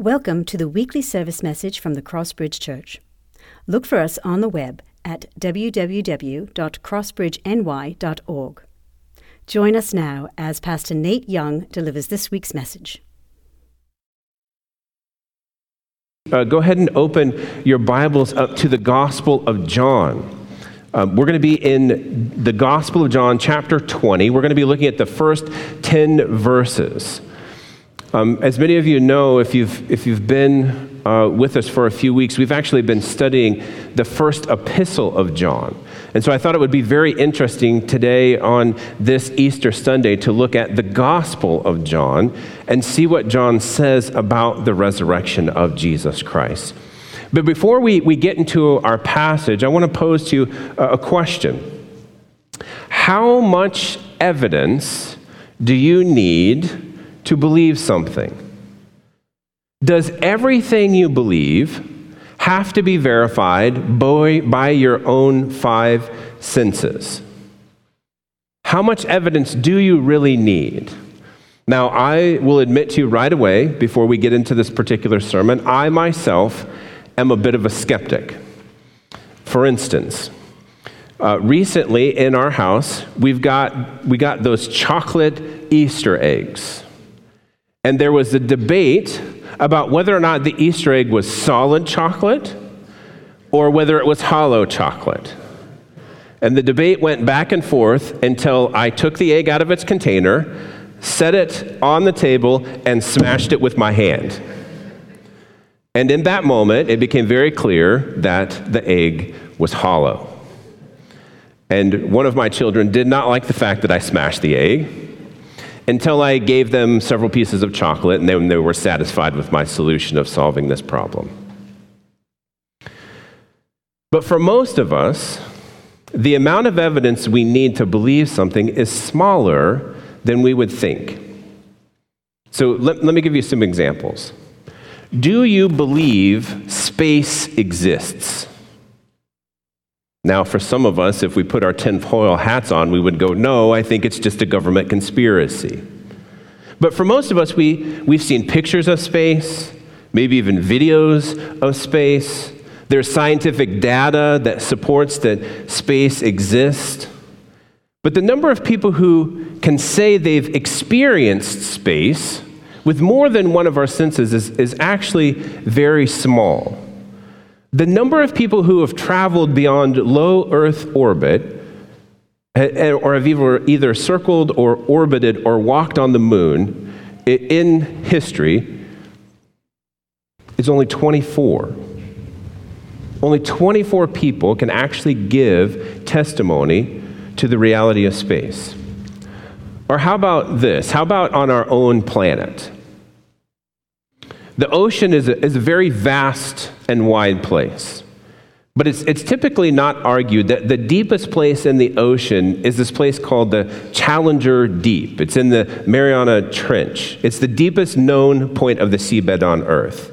Welcome to the weekly service message from the Crossbridge Church. Look for us on the web at www.crossbridgeny.org. Join us now as Pastor Nate Young delivers this week's message. Uh, go ahead and open your Bibles up to the Gospel of John. Um, we're going to be in the Gospel of John, chapter 20. We're going to be looking at the first 10 verses. Um, as many of you know, if you've, if you've been uh, with us for a few weeks, we've actually been studying the first epistle of John. And so I thought it would be very interesting today on this Easter Sunday to look at the Gospel of John and see what John says about the resurrection of Jesus Christ. But before we, we get into our passage, I want to pose to you a, a question How much evidence do you need? To believe something? Does everything you believe have to be verified by, by your own five senses? How much evidence do you really need? Now, I will admit to you right away, before we get into this particular sermon, I myself am a bit of a skeptic. For instance, uh, recently in our house, we've got, we got those chocolate Easter eggs. And there was a debate about whether or not the Easter egg was solid chocolate or whether it was hollow chocolate. And the debate went back and forth until I took the egg out of its container, set it on the table, and smashed it with my hand. And in that moment, it became very clear that the egg was hollow. And one of my children did not like the fact that I smashed the egg until I gave them several pieces of chocolate and then they were satisfied with my solution of solving this problem. But for most of us, the amount of evidence we need to believe something is smaller than we would think. So let, let me give you some examples. Do you believe space exists? Now, for some of us, if we put our tinfoil hats on, we would go, no, I think it's just a government conspiracy. But for most of us, we, we've seen pictures of space, maybe even videos of space. There's scientific data that supports that space exists. But the number of people who can say they've experienced space with more than one of our senses is, is actually very small. The number of people who have traveled beyond low Earth orbit eh, eh, or have either, either circled or orbited or walked on the moon in history is only 24. Only 24 people can actually give testimony to the reality of space. Or how about this? How about on our own planet? The ocean is a, is a very vast and wide place. But it's, it's typically not argued that the deepest place in the ocean is this place called the Challenger Deep. It's in the Mariana Trench. It's the deepest known point of the seabed on Earth.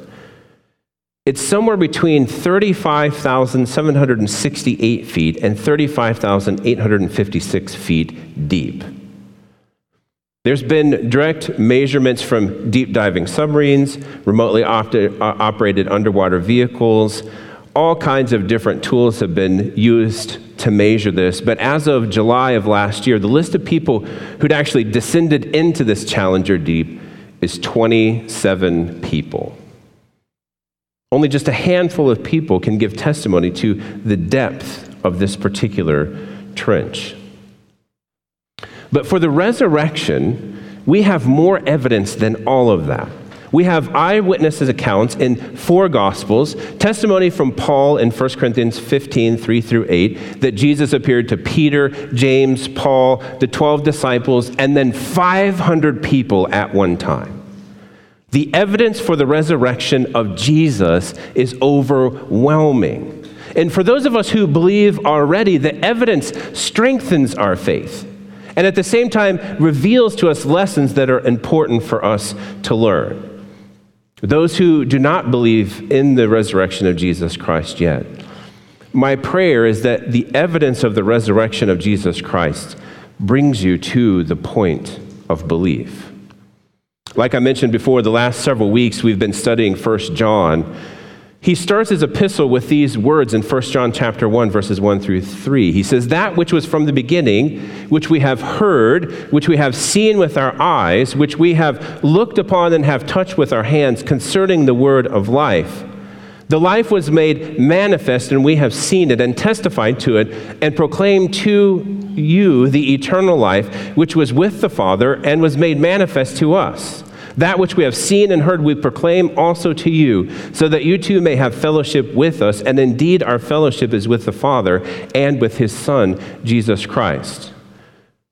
It's somewhere between 35,768 feet and 35,856 feet deep. There's been direct measurements from deep diving submarines, remotely op- uh, operated underwater vehicles. All kinds of different tools have been used to measure this. But as of July of last year, the list of people who'd actually descended into this Challenger Deep is 27 people. Only just a handful of people can give testimony to the depth of this particular trench. But for the resurrection, we have more evidence than all of that. We have eyewitnesses' accounts in four Gospels, testimony from Paul in 1 Corinthians 15, 3 through 8, that Jesus appeared to Peter, James, Paul, the 12 disciples, and then 500 people at one time. The evidence for the resurrection of Jesus is overwhelming. And for those of us who believe already, the evidence strengthens our faith and at the same time reveals to us lessons that are important for us to learn. Those who do not believe in the resurrection of Jesus Christ yet, my prayer is that the evidence of the resurrection of Jesus Christ brings you to the point of belief. Like I mentioned before, the last several weeks we've been studying 1 John. He starts his epistle with these words in 1 John chapter 1 verses 1 through 3. He says that which was from the beginning, which we have heard, which we have seen with our eyes, which we have looked upon and have touched with our hands concerning the word of life. The life was made manifest, and we have seen it and testified to it and proclaimed to you the eternal life which was with the Father and was made manifest to us. That which we have seen and heard, we proclaim also to you, so that you too may have fellowship with us. And indeed, our fellowship is with the Father and with his Son, Jesus Christ.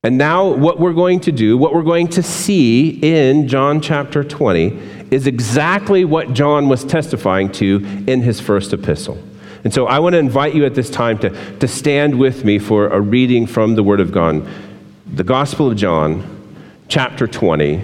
And now, what we're going to do, what we're going to see in John chapter 20, is exactly what John was testifying to in his first epistle. And so I want to invite you at this time to, to stand with me for a reading from the Word of God. The Gospel of John, chapter 20,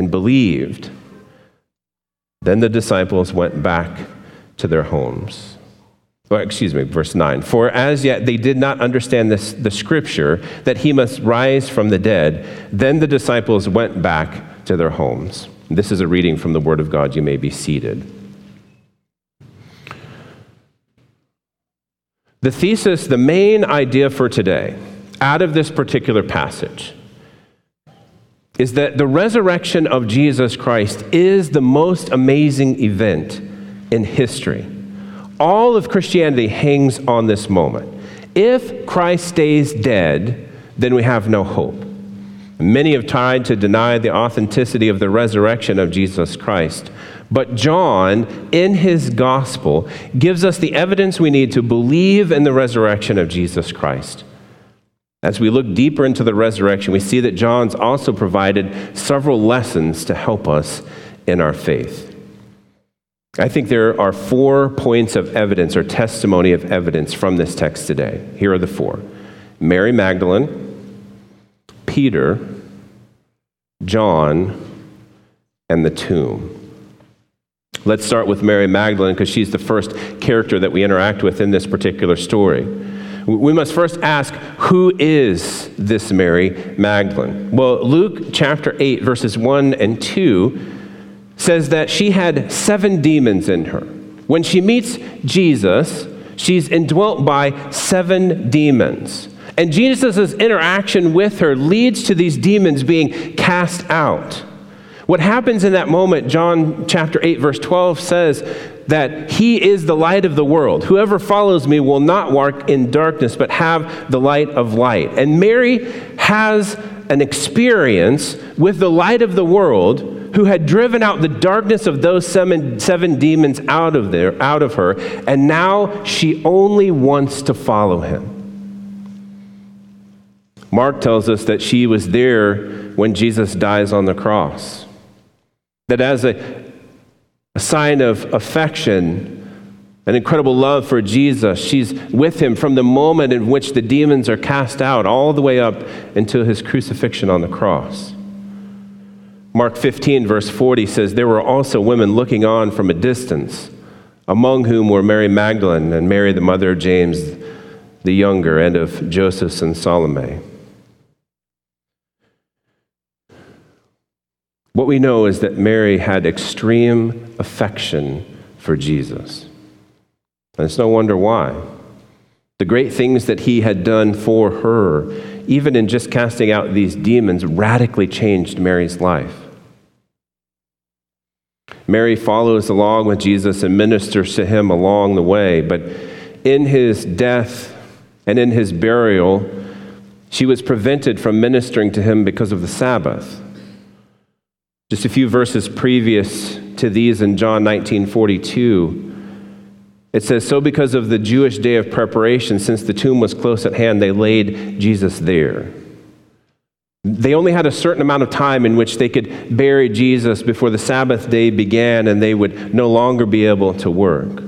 and believed. Then the disciples went back to their homes or excuse me, verse 9. For as yet they did not understand this, the scripture that he must rise from the dead. Then the disciples went back to their homes. This is a reading from the Word of God. You may be seated. The thesis, the main idea for today, out of this particular passage, is that the resurrection of Jesus Christ is the most amazing event in history all of Christianity hangs on this moment. If Christ stays dead, then we have no hope. Many have tried to deny the authenticity of the resurrection of Jesus Christ. But John, in his gospel, gives us the evidence we need to believe in the resurrection of Jesus Christ. As we look deeper into the resurrection, we see that John's also provided several lessons to help us in our faith. I think there are four points of evidence or testimony of evidence from this text today. Here are the four Mary Magdalene, Peter, John, and the tomb. Let's start with Mary Magdalene because she's the first character that we interact with in this particular story. We must first ask, who is this Mary Magdalene? Well, Luke chapter 8, verses 1 and 2 says that she had seven demons in her. When she meets Jesus, she's indwelt by seven demons. And Jesus' interaction with her leads to these demons being cast out. What happens in that moment, John chapter 8, verse 12 says that he is the light of the world. Whoever follows me will not walk in darkness, but have the light of light. And Mary has an experience with the light of the world who had driven out the darkness of those seven, seven demons out of there, out of her, and now she only wants to follow him. Mark tells us that she was there when Jesus dies on the cross. That as a, a sign of affection, an incredible love for Jesus. She's with him from the moment in which the demons are cast out all the way up until his crucifixion on the cross. Mark 15, verse 40 says, There were also women looking on from a distance, among whom were Mary Magdalene and Mary, the mother of James the younger, and of Joseph and Salome. What we know is that Mary had extreme affection for Jesus. And it's no wonder why. The great things that he had done for her, even in just casting out these demons, radically changed Mary's life. Mary follows along with Jesus and ministers to him along the way. But in his death and in his burial, she was prevented from ministering to him because of the Sabbath. Just a few verses previous to these in John 19 42, it says, So because of the Jewish day of preparation, since the tomb was close at hand, they laid Jesus there. They only had a certain amount of time in which they could bury Jesus before the Sabbath day began and they would no longer be able to work.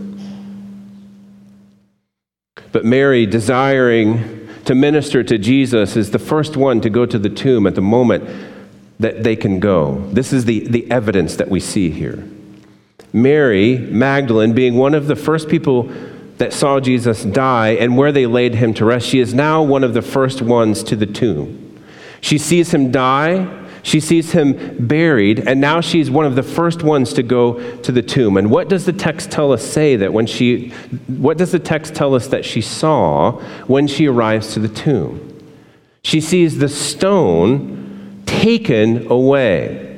But Mary, desiring to minister to Jesus, is the first one to go to the tomb at the moment that they can go. This is the, the evidence that we see here. Mary Magdalene, being one of the first people that saw Jesus die and where they laid him to rest, she is now one of the first ones to the tomb. She sees him die, she sees him buried, and now she's one of the first ones to go to the tomb. And what does the text tell us say that when she what does the text tell us that she saw when she arrives to the tomb? She sees the stone taken away.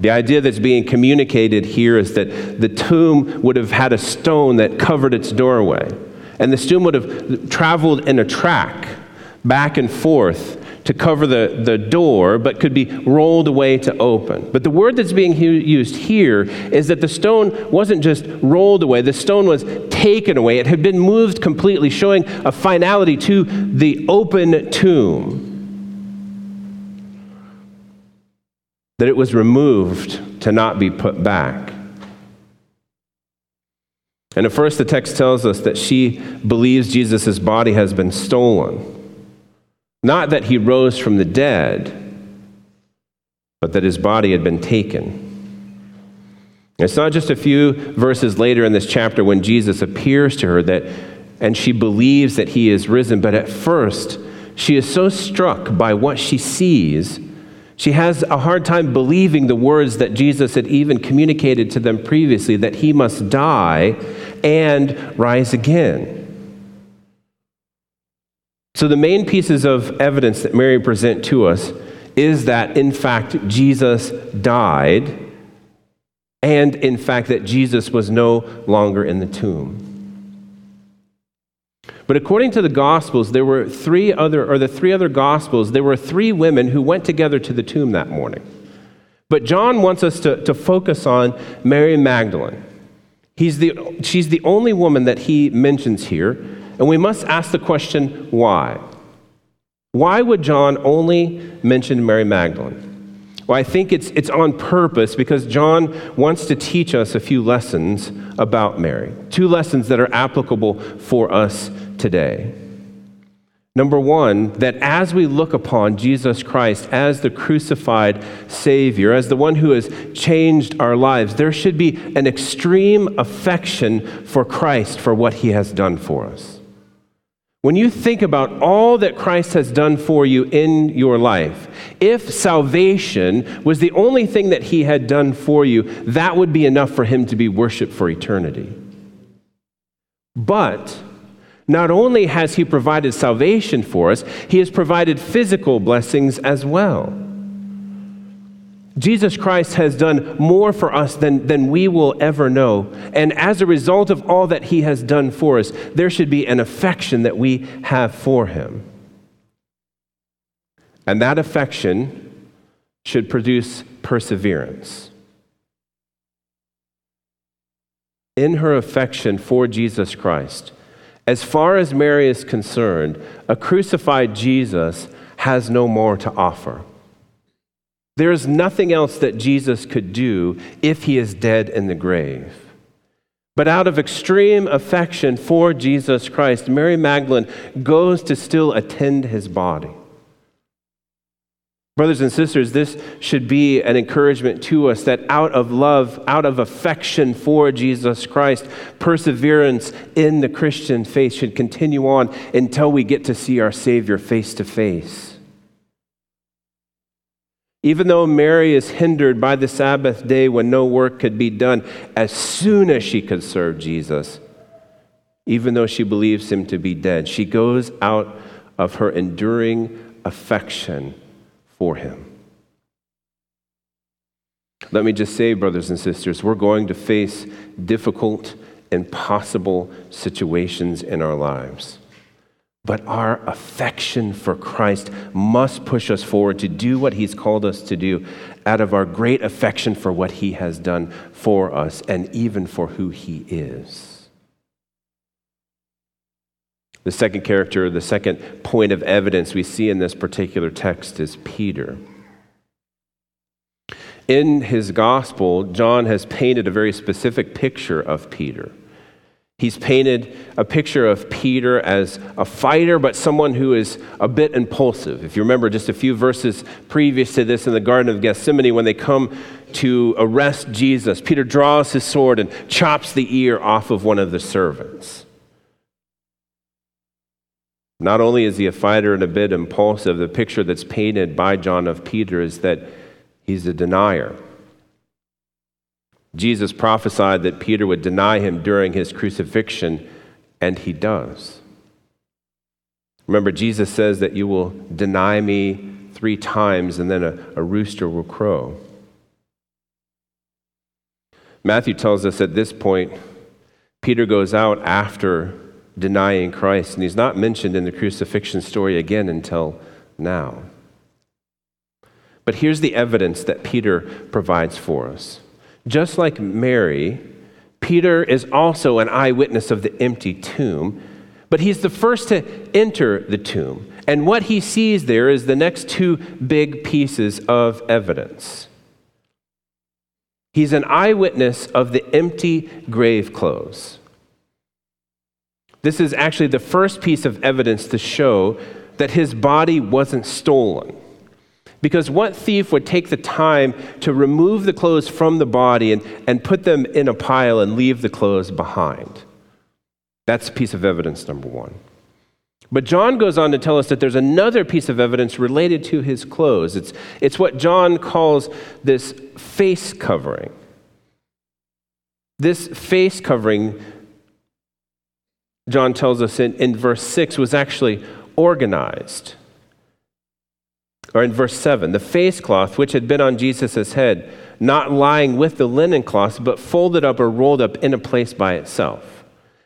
The idea that's being communicated here is that the tomb would have had a stone that covered its doorway. And the stone would have traveled in a track back and forth to cover the, the door, but could be rolled away to open. But the word that's being used here is that the stone wasn't just rolled away, the stone was taken away. It had been moved completely, showing a finality to the open tomb. That it was removed to not be put back. And at first, the text tells us that she believes Jesus' body has been stolen. Not that he rose from the dead, but that his body had been taken. It's not just a few verses later in this chapter when Jesus appears to her that, and she believes that he is risen, but at first, she is so struck by what she sees she has a hard time believing the words that Jesus had even communicated to them previously that he must die and rise again. So, the main pieces of evidence that Mary present to us is that, in fact, Jesus died, and in fact, that Jesus was no longer in the tomb. But according to the Gospels, there were three other, or the three other Gospels, there were three women who went together to the tomb that morning. But John wants us to, to focus on Mary Magdalene. He's the, she's the only woman that he mentions here, and we must ask the question why? Why would John only mention Mary Magdalene? Well, I think it's, it's on purpose because John wants to teach us a few lessons about Mary. Two lessons that are applicable for us today. Number one, that as we look upon Jesus Christ as the crucified Savior, as the one who has changed our lives, there should be an extreme affection for Christ for what he has done for us. When you think about all that Christ has done for you in your life, if salvation was the only thing that he had done for you, that would be enough for him to be worshiped for eternity. But not only has he provided salvation for us, he has provided physical blessings as well. Jesus Christ has done more for us than, than we will ever know. And as a result of all that he has done for us, there should be an affection that we have for him. And that affection should produce perseverance. In her affection for Jesus Christ, as far as Mary is concerned, a crucified Jesus has no more to offer. There is nothing else that Jesus could do if he is dead in the grave. But out of extreme affection for Jesus Christ, Mary Magdalene goes to still attend his body. Brothers and sisters, this should be an encouragement to us that out of love, out of affection for Jesus Christ, perseverance in the Christian faith should continue on until we get to see our Savior face to face. Even though Mary is hindered by the Sabbath day when no work could be done, as soon as she could serve Jesus, even though she believes him to be dead, she goes out of her enduring affection for him. Let me just say, brothers and sisters, we're going to face difficult, impossible situations in our lives. But our affection for Christ must push us forward to do what He's called us to do out of our great affection for what He has done for us and even for who He is. The second character, the second point of evidence we see in this particular text is Peter. In his gospel, John has painted a very specific picture of Peter. He's painted a picture of Peter as a fighter, but someone who is a bit impulsive. If you remember just a few verses previous to this in the Garden of Gethsemane, when they come to arrest Jesus, Peter draws his sword and chops the ear off of one of the servants. Not only is he a fighter and a bit impulsive, the picture that's painted by John of Peter is that he's a denier. Jesus prophesied that Peter would deny him during his crucifixion, and he does. Remember, Jesus says that you will deny me three times, and then a, a rooster will crow. Matthew tells us at this point, Peter goes out after denying Christ, and he's not mentioned in the crucifixion story again until now. But here's the evidence that Peter provides for us. Just like Mary, Peter is also an eyewitness of the empty tomb, but he's the first to enter the tomb. And what he sees there is the next two big pieces of evidence. He's an eyewitness of the empty grave clothes. This is actually the first piece of evidence to show that his body wasn't stolen. Because what thief would take the time to remove the clothes from the body and, and put them in a pile and leave the clothes behind? That's piece of evidence, number one. But John goes on to tell us that there's another piece of evidence related to his clothes. It's, it's what John calls this face covering. This face covering, John tells us in, in verse 6, was actually organized or in verse 7, the face cloth which had been on Jesus' head, not lying with the linen cloth, but folded up or rolled up in a place by itself.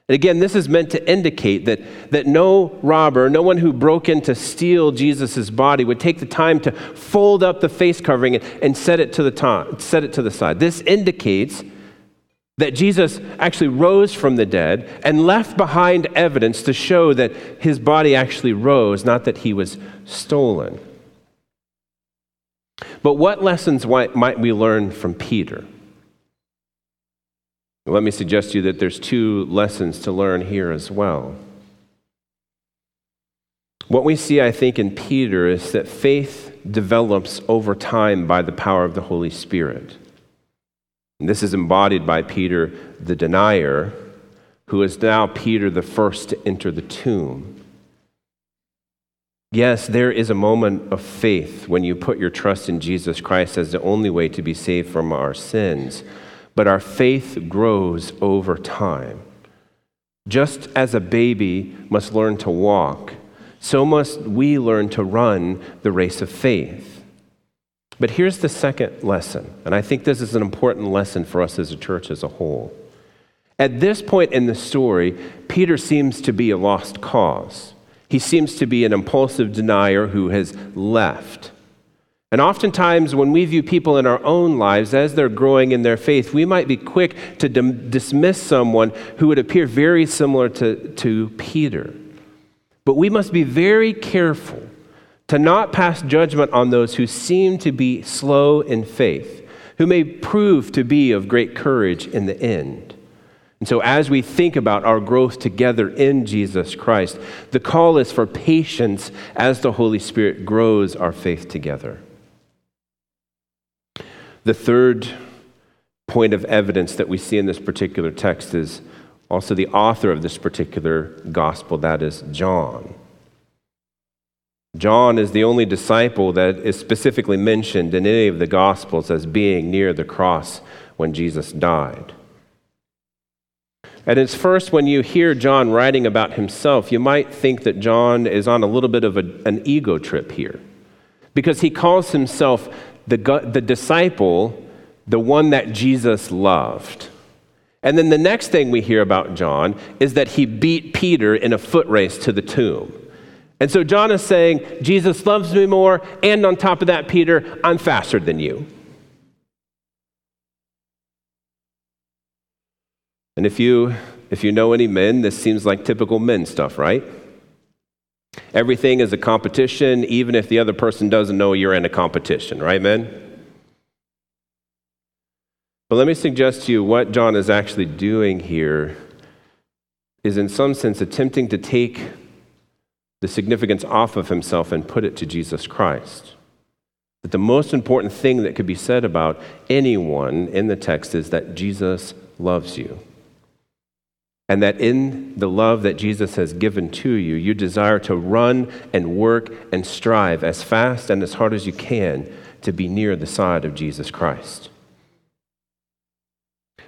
And again, this is meant to indicate that, that no robber, no one who broke in to steal Jesus' body would take the time to fold up the face covering and, and set, it to the top, set it to the side. This indicates that Jesus actually rose from the dead and left behind evidence to show that his body actually rose, not that he was stolen. But what lessons might we learn from Peter? Let me suggest to you that there's two lessons to learn here as well. What we see, I think, in Peter is that faith develops over time by the power of the Holy Spirit. And this is embodied by Peter the denier, who is now Peter the first to enter the tomb. Yes, there is a moment of faith when you put your trust in Jesus Christ as the only way to be saved from our sins, but our faith grows over time. Just as a baby must learn to walk, so must we learn to run the race of faith. But here's the second lesson, and I think this is an important lesson for us as a church as a whole. At this point in the story, Peter seems to be a lost cause. He seems to be an impulsive denier who has left. And oftentimes, when we view people in our own lives as they're growing in their faith, we might be quick to dim- dismiss someone who would appear very similar to, to Peter. But we must be very careful to not pass judgment on those who seem to be slow in faith, who may prove to be of great courage in the end. And so, as we think about our growth together in Jesus Christ, the call is for patience as the Holy Spirit grows our faith together. The third point of evidence that we see in this particular text is also the author of this particular gospel, that is John. John is the only disciple that is specifically mentioned in any of the gospels as being near the cross when Jesus died. And it's first when you hear John writing about himself, you might think that John is on a little bit of a, an ego trip here. Because he calls himself the, the disciple the one that Jesus loved. And then the next thing we hear about John is that he beat Peter in a foot race to the tomb. And so John is saying, Jesus loves me more, and on top of that, Peter, I'm faster than you. And if you if you know any men, this seems like typical men stuff, right? Everything is a competition, even if the other person doesn't know you're in a competition, right, men? But let me suggest to you what John is actually doing here is, in some sense, attempting to take the significance off of himself and put it to Jesus Christ. That the most important thing that could be said about anyone in the text is that Jesus loves you. And that in the love that Jesus has given to you, you desire to run and work and strive as fast and as hard as you can to be near the side of Jesus Christ.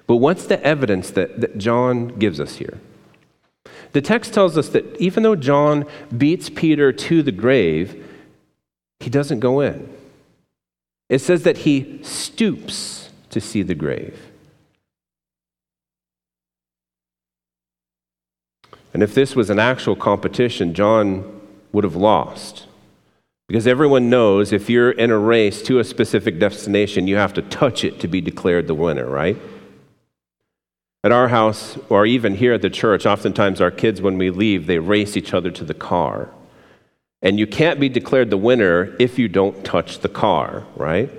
But what's the evidence that, that John gives us here? The text tells us that even though John beats Peter to the grave, he doesn't go in. It says that he stoops to see the grave. And if this was an actual competition, John would have lost. Because everyone knows if you're in a race to a specific destination, you have to touch it to be declared the winner, right? At our house, or even here at the church, oftentimes our kids, when we leave, they race each other to the car. And you can't be declared the winner if you don't touch the car, right?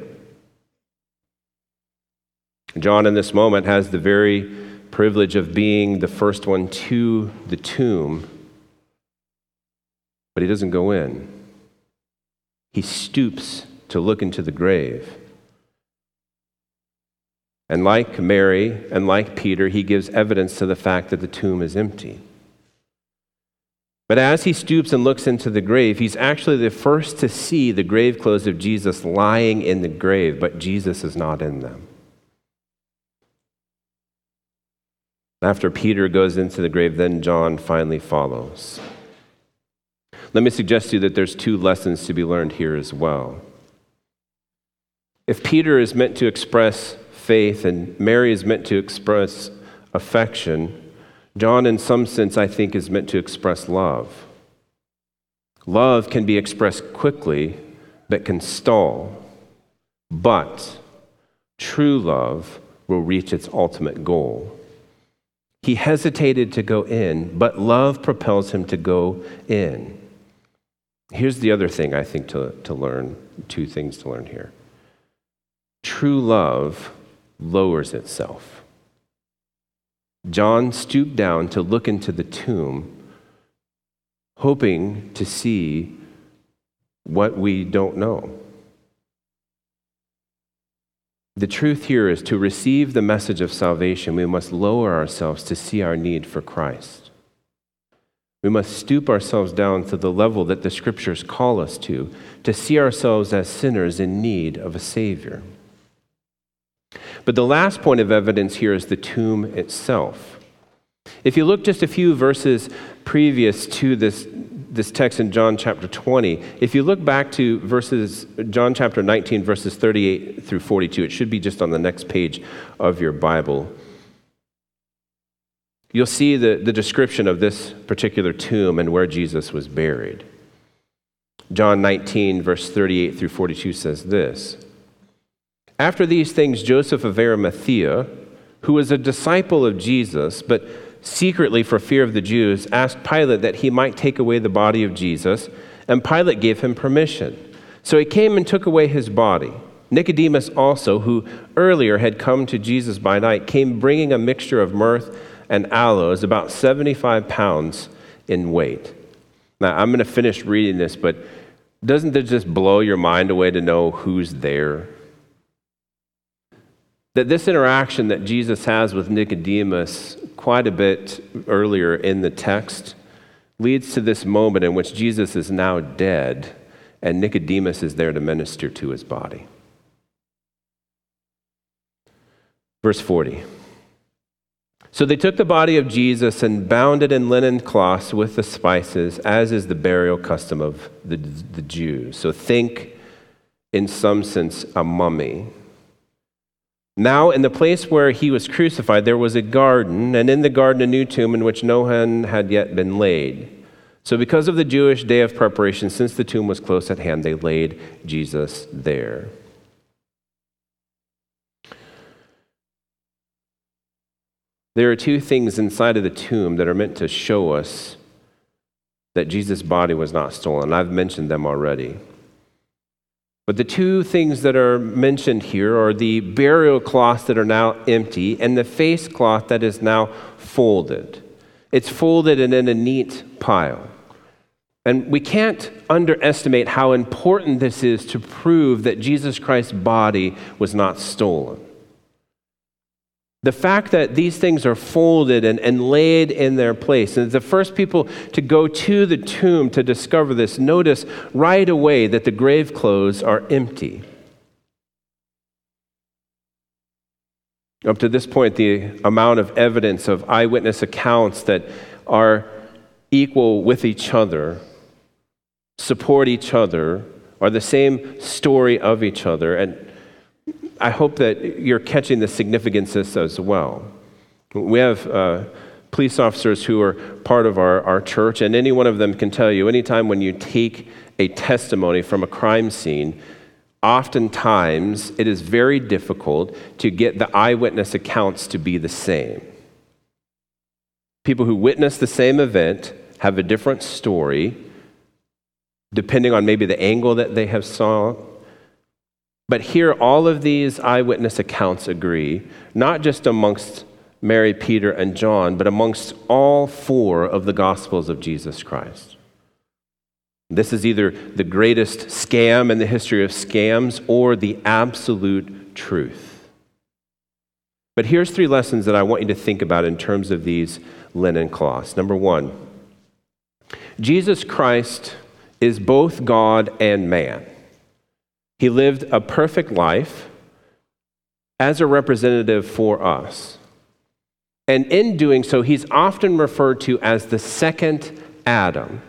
John, in this moment, has the very privilege of being the first one to the tomb, but he doesn't go in. He stoops to look into the grave. And like Mary and like Peter, he gives evidence to the fact that the tomb is empty. But as he stoops and looks into the grave, he's actually the first to see the grave clothes of Jesus lying in the grave, but Jesus is not in them. After Peter goes into the grave, then John finally follows. Let me suggest to you that there's two lessons to be learned here as well. If Peter is meant to express faith and Mary is meant to express affection, John, in some sense, I think, is meant to express love. Love can be expressed quickly, but can stall. But true love will reach its ultimate goal. He hesitated to go in, but love propels him to go in. Here's the other thing I think to, to learn two things to learn here. True love lowers itself. John stooped down to look into the tomb, hoping to see what we don't know. The truth here is to receive the message of salvation, we must lower ourselves to see our need for Christ. We must stoop ourselves down to the level that the scriptures call us to, to see ourselves as sinners in need of a Savior. But the last point of evidence here is the tomb itself. If you look just a few verses previous to this this text in John chapter 20, if you look back to verses, John chapter 19, verses 38 through 42, it should be just on the next page of your Bible. You'll see the, the description of this particular tomb and where Jesus was buried. John 19, verse 38 through 42 says this After these things, Joseph of Arimathea, who was a disciple of Jesus, but secretly for fear of the Jews, asked Pilate that he might take away the body of Jesus, and Pilate gave him permission. So he came and took away his body. Nicodemus also, who earlier had come to Jesus by night, came bringing a mixture of myrrh and aloes, about 75 pounds in weight. Now, I'm going to finish reading this, but doesn't it just blow your mind away to know who's there? That this interaction that Jesus has with Nicodemus quite a bit earlier in the text leads to this moment in which Jesus is now dead and Nicodemus is there to minister to his body. Verse 40. So they took the body of Jesus and bound it in linen cloths with the spices, as is the burial custom of the, the Jews. So think, in some sense, a mummy. Now, in the place where he was crucified, there was a garden, and in the garden a new tomb in which no one had yet been laid. So, because of the Jewish day of preparation, since the tomb was close at hand, they laid Jesus there. There are two things inside of the tomb that are meant to show us that Jesus' body was not stolen. I've mentioned them already. But the two things that are mentioned here are the burial cloth that are now empty and the face cloth that is now folded. It's folded and in a neat pile. And we can't underestimate how important this is to prove that Jesus Christ's body was not stolen. The fact that these things are folded and, and laid in their place. And the first people to go to the tomb to discover this notice right away that the grave clothes are empty. Up to this point, the amount of evidence of eyewitness accounts that are equal with each other, support each other, are the same story of each other. And I hope that you're catching the significance as well. We have uh, police officers who are part of our, our church, and any one of them can tell you anytime when you take a testimony from a crime scene, oftentimes it is very difficult to get the eyewitness accounts to be the same. People who witness the same event have a different story depending on maybe the angle that they have saw but here, all of these eyewitness accounts agree, not just amongst Mary, Peter, and John, but amongst all four of the Gospels of Jesus Christ. This is either the greatest scam in the history of scams or the absolute truth. But here's three lessons that I want you to think about in terms of these linen cloths. Number one, Jesus Christ is both God and man. He lived a perfect life as a representative for us. And in doing so, he's often referred to as the second Adam.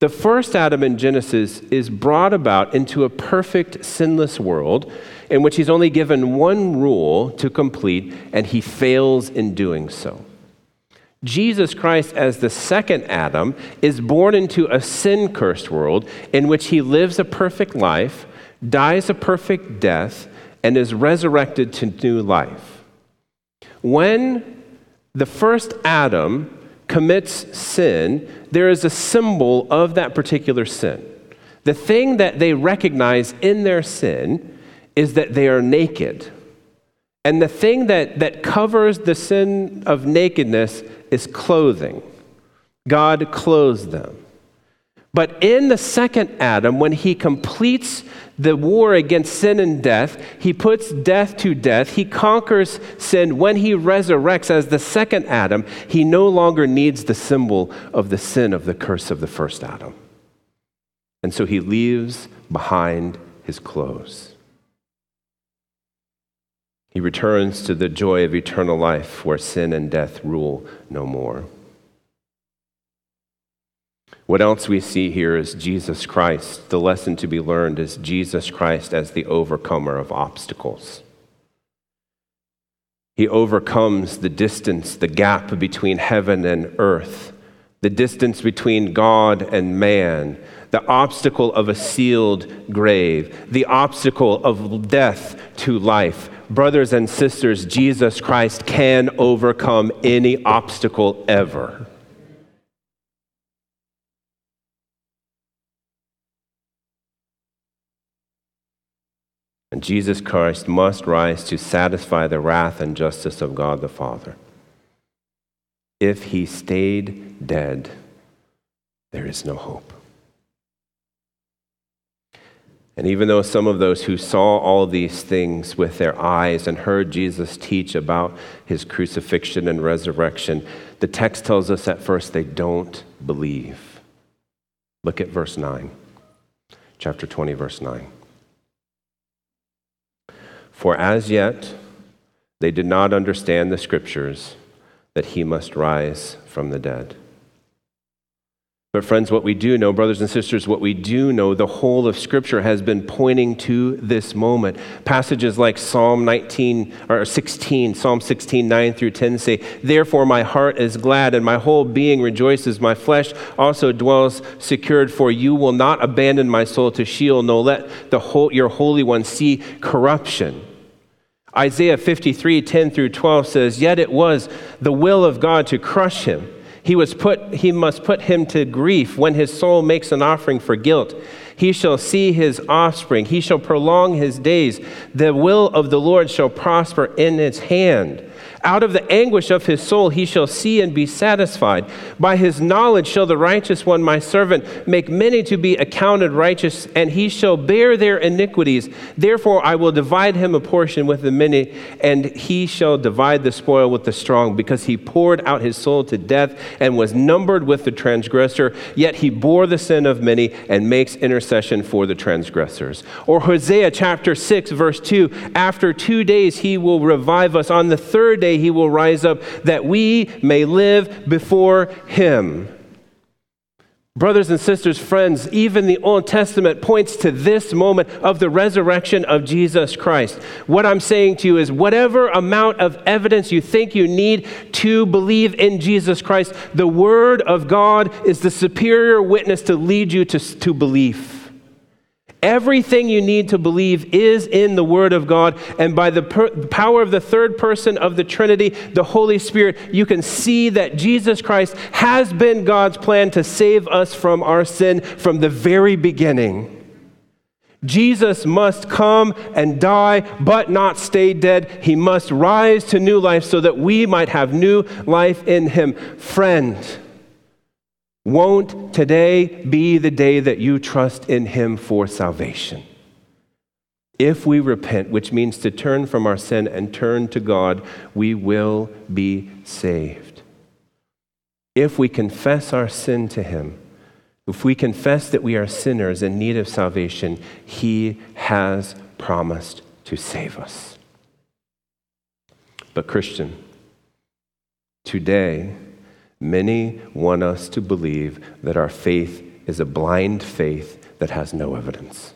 The first Adam in Genesis is brought about into a perfect, sinless world in which he's only given one rule to complete, and he fails in doing so. Jesus Christ, as the second Adam, is born into a sin cursed world in which he lives a perfect life dies a perfect death, and is resurrected to new life. When the first Adam commits sin, there is a symbol of that particular sin. The thing that they recognize in their sin is that they are naked. And the thing that, that covers the sin of nakedness is clothing. God clothes them. But in the second Adam, when he completes the war against sin and death, he puts death to death, he conquers sin. When he resurrects as the second Adam, he no longer needs the symbol of the sin of the curse of the first Adam. And so he leaves behind his clothes. He returns to the joy of eternal life where sin and death rule no more. What else we see here is Jesus Christ. The lesson to be learned is Jesus Christ as the overcomer of obstacles. He overcomes the distance, the gap between heaven and earth, the distance between God and man, the obstacle of a sealed grave, the obstacle of death to life. Brothers and sisters, Jesus Christ can overcome any obstacle ever. And Jesus Christ must rise to satisfy the wrath and justice of God the Father. If he stayed dead, there is no hope. And even though some of those who saw all these things with their eyes and heard Jesus teach about his crucifixion and resurrection, the text tells us at first they don't believe. Look at verse 9, chapter 20, verse 9. For as yet they did not understand the scriptures that he must rise from the dead. But, friends, what we do know, brothers and sisters, what we do know, the whole of Scripture has been pointing to this moment. Passages like Psalm 19 or 16, Psalm 16, 9 through 10 say, Therefore my heart is glad and my whole being rejoices. My flesh also dwells secured, for you will not abandon my soul to Sheol, nor let the whole, your Holy One see corruption. Isaiah 53, 10 through 12 says, Yet it was the will of God to crush him. He, was put, he must put him to grief when his soul makes an offering for guilt. He shall see his offspring. He shall prolong his days. The will of the Lord shall prosper in his hand. Out of the anguish of his soul he shall see and be satisfied. By his knowledge shall the righteous one, my servant, make many to be accounted righteous, and he shall bear their iniquities. Therefore I will divide him a portion with the many, and he shall divide the spoil with the strong, because he poured out his soul to death and was numbered with the transgressor. Yet he bore the sin of many and makes intercession for the transgressors. Or Hosea chapter 6, verse 2 After two days he will revive us. On the third day, day he will rise up that we may live before him. Brothers and sisters, friends, even the Old Testament points to this moment of the resurrection of Jesus Christ. What I'm saying to you is whatever amount of evidence you think you need to believe in Jesus Christ, the Word of God is the superior witness to lead you to, to belief. Everything you need to believe is in the Word of God, and by the per- power of the third person of the Trinity, the Holy Spirit, you can see that Jesus Christ has been God's plan to save us from our sin from the very beginning. Jesus must come and die, but not stay dead. He must rise to new life so that we might have new life in Him. Friend, won't today be the day that you trust in Him for salvation? If we repent, which means to turn from our sin and turn to God, we will be saved. If we confess our sin to Him, if we confess that we are sinners in need of salvation, He has promised to save us. But, Christian, today, Many want us to believe that our faith is a blind faith that has no evidence.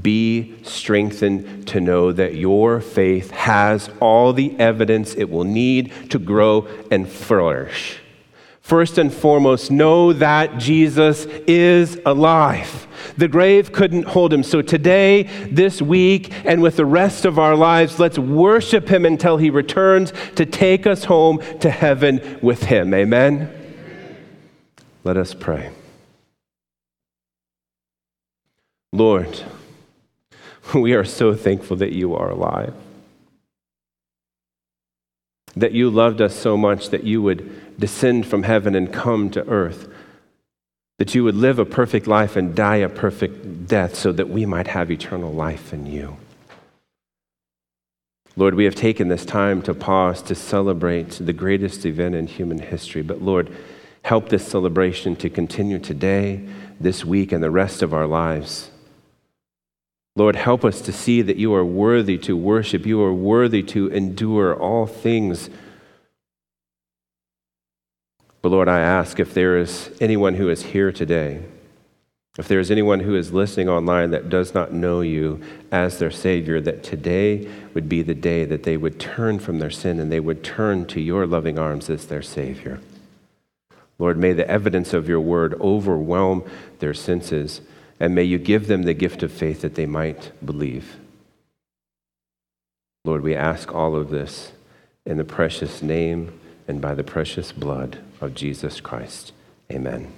Be strengthened to know that your faith has all the evidence it will need to grow and flourish. First and foremost, know that Jesus is alive. The grave couldn't hold him. So today, this week, and with the rest of our lives, let's worship him until he returns to take us home to heaven with him. Amen? Let us pray. Lord, we are so thankful that you are alive. That you loved us so much that you would descend from heaven and come to earth that you would live a perfect life and die a perfect death so that we might have eternal life in you. Lord, we have taken this time to pause to celebrate the greatest event in human history. But Lord, help this celebration to continue today, this week, and the rest of our lives. Lord, help us to see that you are worthy to worship, you are worthy to endure all things but Lord, I ask if there is anyone who is here today, if there is anyone who is listening online that does not know you as their Savior, that today would be the day that they would turn from their sin and they would turn to your loving arms as their Savior. Lord, may the evidence of your word overwhelm their senses, and may you give them the gift of faith that they might believe. Lord, we ask all of this in the precious name and by the precious blood of Jesus Christ. Amen.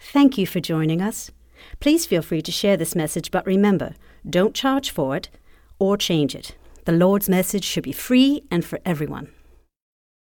Thank you for joining us. Please feel free to share this message, but remember, don't charge for it or change it. The Lord's message should be free and for everyone.